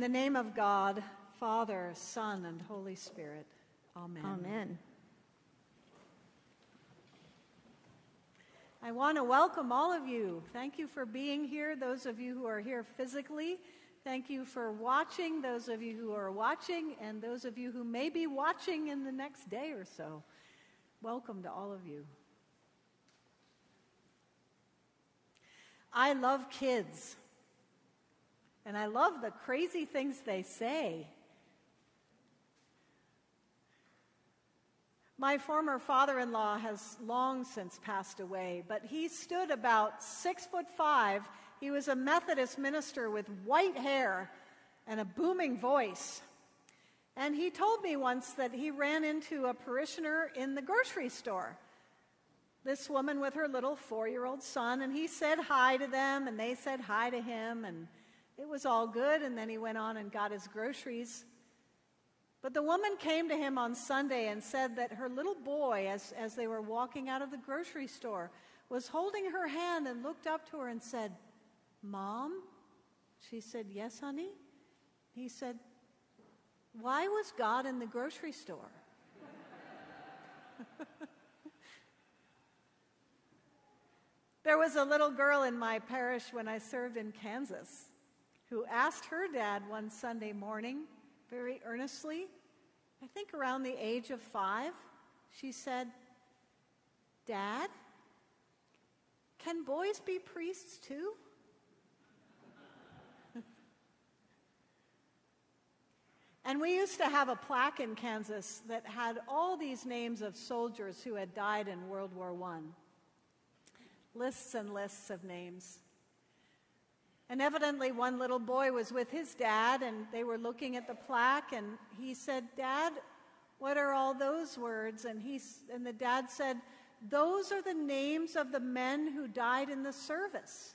In the name of God, Father, Son, and Holy Spirit. Amen. Amen. I want to welcome all of you. Thank you for being here, those of you who are here physically. Thank you for watching, those of you who are watching, and those of you who may be watching in the next day or so. Welcome to all of you. I love kids, and I love the crazy things they say. My former father in law has long since passed away, but he stood about six foot five. He was a Methodist minister with white hair and a booming voice. And he told me once that he ran into a parishioner in the grocery store. This woman with her little four year old son, and he said hi to them, and they said hi to him, and it was all good. And then he went on and got his groceries. But the woman came to him on Sunday and said that her little boy, as, as they were walking out of the grocery store, was holding her hand and looked up to her and said, Mom? She said, Yes, honey. He said, Why was God in the grocery store? there was a little girl in my parish when I served in Kansas who asked her dad one Sunday morning, very earnestly, I think around the age of five, she said, Dad, can boys be priests too? and we used to have a plaque in Kansas that had all these names of soldiers who had died in World War I. Lists and lists of names. And evidently, one little boy was with his dad, and they were looking at the plaque, and he said, Dad, what are all those words? And, he, and the dad said, Those are the names of the men who died in the service.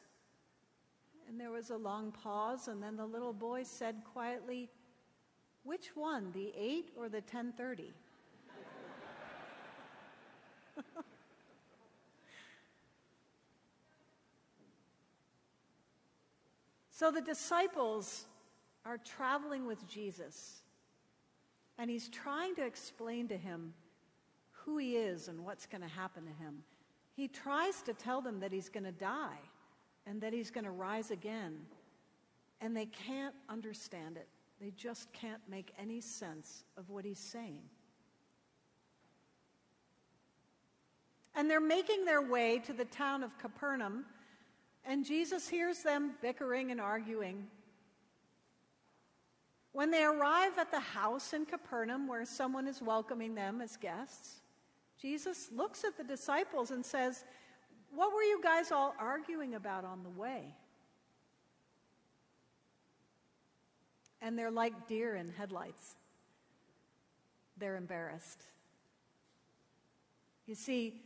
And there was a long pause, and then the little boy said quietly, Which one, the 8 or the 1030? So the disciples are traveling with Jesus, and he's trying to explain to him who he is and what's going to happen to him. He tries to tell them that he's going to die and that he's going to rise again, and they can't understand it. They just can't make any sense of what he's saying. And they're making their way to the town of Capernaum and Jesus hears them bickering and arguing. When they arrive at the house in Capernaum where someone is welcoming them as guests, Jesus looks at the disciples and says, What were you guys all arguing about on the way? And they're like deer in headlights. They're embarrassed. You see,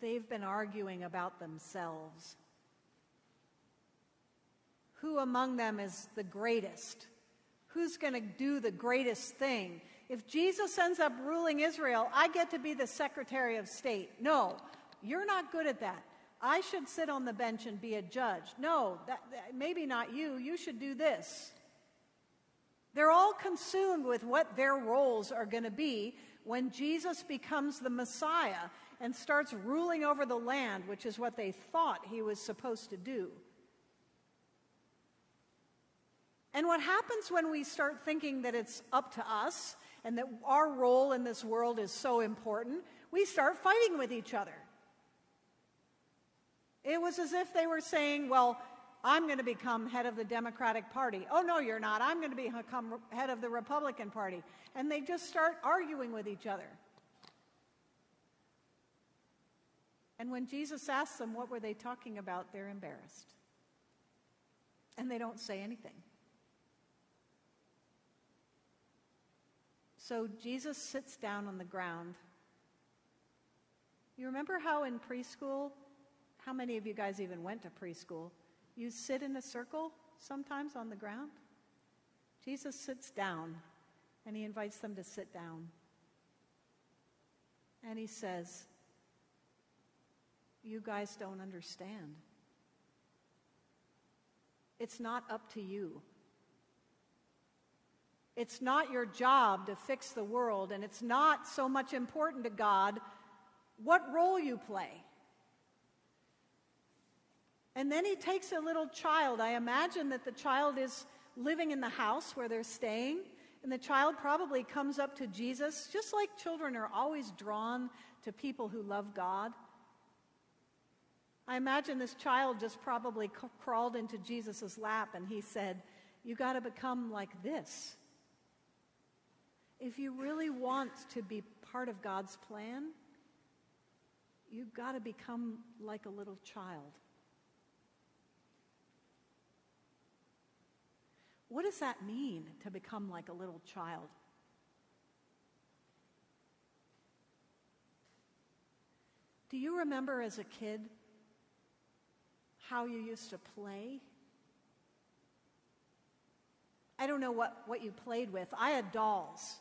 they've been arguing about themselves. Who among them is the greatest? Who's going to do the greatest thing? If Jesus ends up ruling Israel, I get to be the Secretary of State. No, you're not good at that. I should sit on the bench and be a judge. No, that, that, maybe not you. You should do this. They're all consumed with what their roles are going to be when Jesus becomes the Messiah and starts ruling over the land, which is what they thought he was supposed to do. And what happens when we start thinking that it's up to us and that our role in this world is so important, we start fighting with each other. It was as if they were saying, Well, I'm going to become head of the Democratic Party. Oh, no, you're not. I'm going to become head of the Republican Party. And they just start arguing with each other. And when Jesus asks them what were they talking about, they're embarrassed. And they don't say anything. So Jesus sits down on the ground. You remember how in preschool, how many of you guys even went to preschool? You sit in a circle sometimes on the ground? Jesus sits down and he invites them to sit down. And he says, You guys don't understand. It's not up to you. It's not your job to fix the world, and it's not so much important to God what role you play. And then he takes a little child. I imagine that the child is living in the house where they're staying. And the child probably comes up to Jesus, just like children are always drawn to people who love God. I imagine this child just probably crawled into Jesus' lap and he said, You got to become like this. If you really want to be part of God's plan, you've got to become like a little child. What does that mean to become like a little child? Do you remember as a kid how you used to play? I don't know what, what you played with. I had dolls.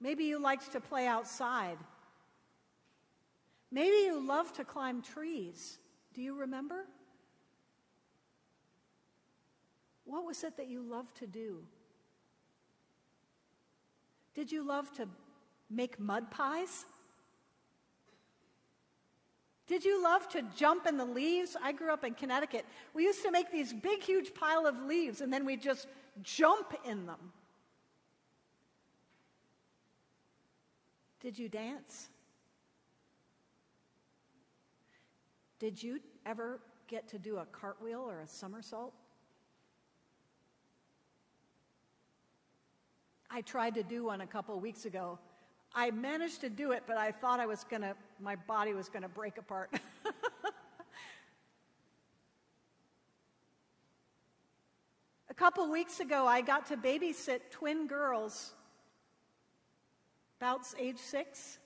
Maybe you liked to play outside. Maybe you loved to climb trees. Do you remember? What was it that you loved to do? Did you love to make mud pies? Did you love to jump in the leaves? I grew up in Connecticut. We used to make these big, huge pile of leaves, and then we'd just jump in them. Did you dance? Did you ever get to do a cartwheel or a somersault? I tried to do one a couple weeks ago. I managed to do it, but I thought I was going to, my body was going to break apart. a couple weeks ago, I got to babysit twin girls, about age six.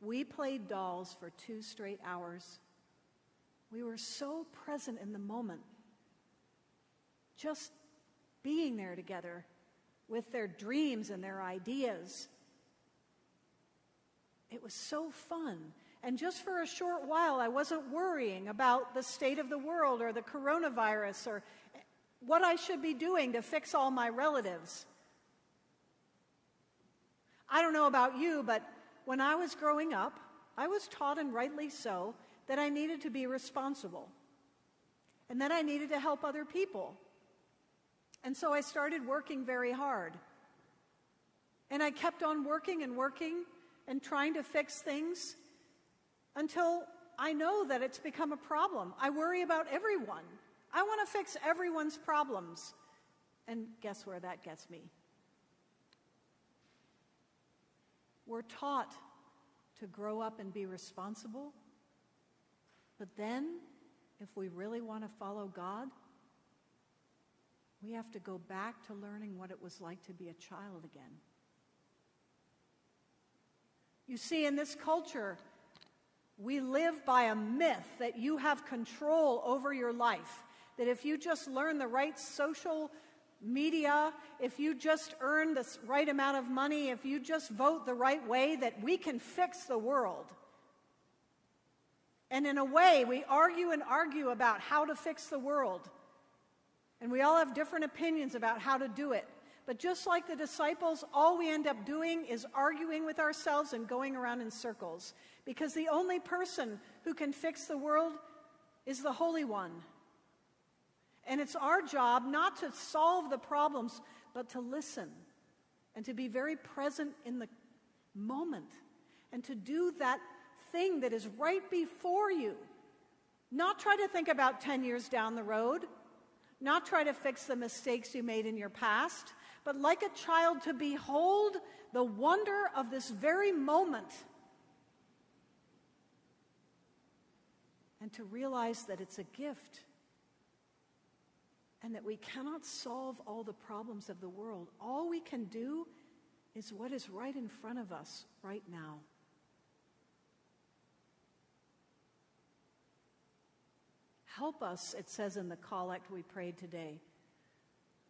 We played dolls for two straight hours. We were so present in the moment, just being there together with their dreams and their ideas. It was so fun. And just for a short while, I wasn't worrying about the state of the world or the coronavirus or what I should be doing to fix all my relatives. I don't know about you, but when I was growing up, I was taught, and rightly so, that I needed to be responsible and that I needed to help other people. And so I started working very hard. And I kept on working and working and trying to fix things until I know that it's become a problem. I worry about everyone. I want to fix everyone's problems. And guess where that gets me? We're taught to grow up and be responsible. But then, if we really want to follow God, we have to go back to learning what it was like to be a child again. You see, in this culture, we live by a myth that you have control over your life. That if you just learn the right social media, if you just earn the right amount of money, if you just vote the right way, that we can fix the world. And in a way, we argue and argue about how to fix the world. And we all have different opinions about how to do it. But just like the disciples, all we end up doing is arguing with ourselves and going around in circles. Because the only person who can fix the world is the Holy One. And it's our job not to solve the problems, but to listen and to be very present in the moment and to do that thing that is right before you. Not try to think about 10 years down the road not try to fix the mistakes you made in your past, but like a child to behold the wonder of this very moment and to realize that it's a gift and that we cannot solve all the problems of the world. All we can do is what is right in front of us right now. Help us, it says in the collect we prayed today,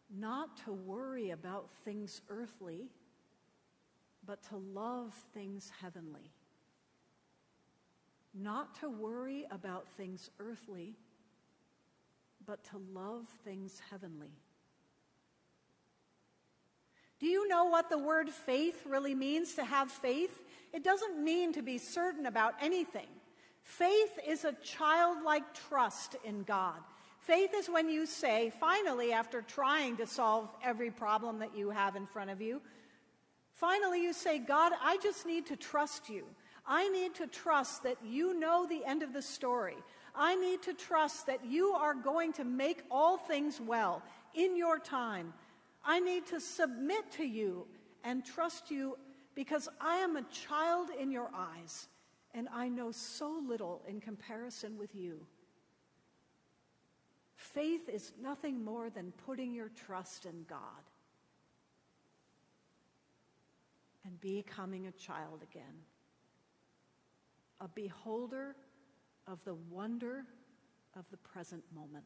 not to worry about things earthly, but to love things heavenly. Not to worry about things earthly, but to love things heavenly. Do you know what the word faith really means to have faith? It doesn't mean to be certain about anything. Faith is a childlike trust in God. Faith is when you say, finally, after trying to solve every problem that you have in front of you, finally you say, God, I just need to trust you. I need to trust that you know the end of the story. I need to trust that you are going to make all things well in your time. I need to submit to you and trust you because I am a child in your eyes and I know so little in comparison with you. Faith is nothing more than putting your trust in God and becoming a child again, a beholder of the wonder of the present moment.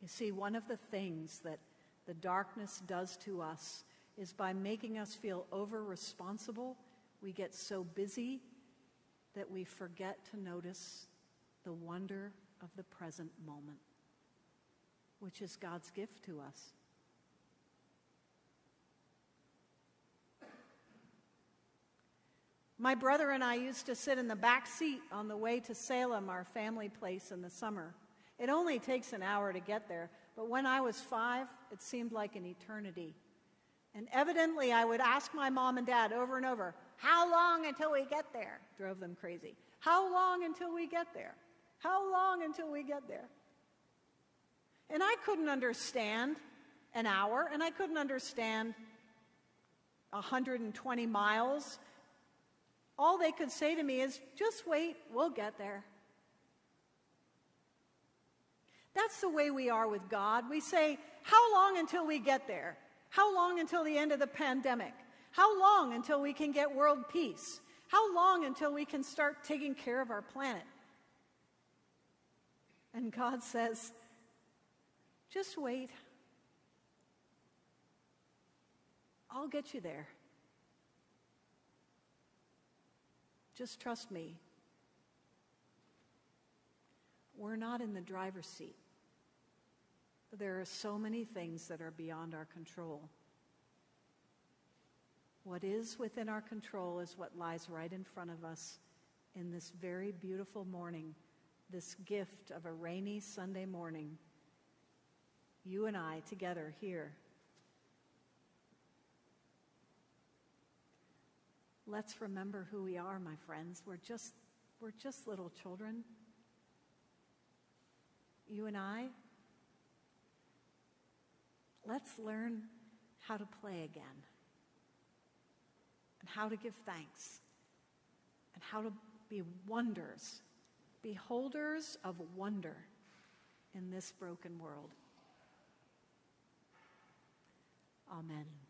You see, one of the things that the darkness does to us is by making us feel over responsible, we get so busy that we forget to notice the wonder of the present moment, which is God's gift to us. My brother and I used to sit in the back seat on the way to Salem, our family place, in the summer. It only takes an hour to get there, but when I was five, it seemed like an eternity. And evidently, I would ask my mom and dad over and over, How long until we get there? Drove them crazy. How long until we get there? How long until we get there? And I couldn't understand an hour, and I couldn't understand 120 miles. All they could say to me is, Just wait, we'll get there. That's the way we are with God. We say, How long until we get there? How long until the end of the pandemic? How long until we can get world peace? How long until we can start taking care of our planet? And God says, Just wait. I'll get you there. Just trust me. We're not in the driver's seat. There are so many things that are beyond our control. What is within our control is what lies right in front of us in this very beautiful morning, this gift of a rainy Sunday morning. You and I together here. Let's remember who we are, my friends. We're just, we're just little children. You and I, let's learn how to play again and how to give thanks and how to be wonders, beholders of wonder in this broken world. Amen.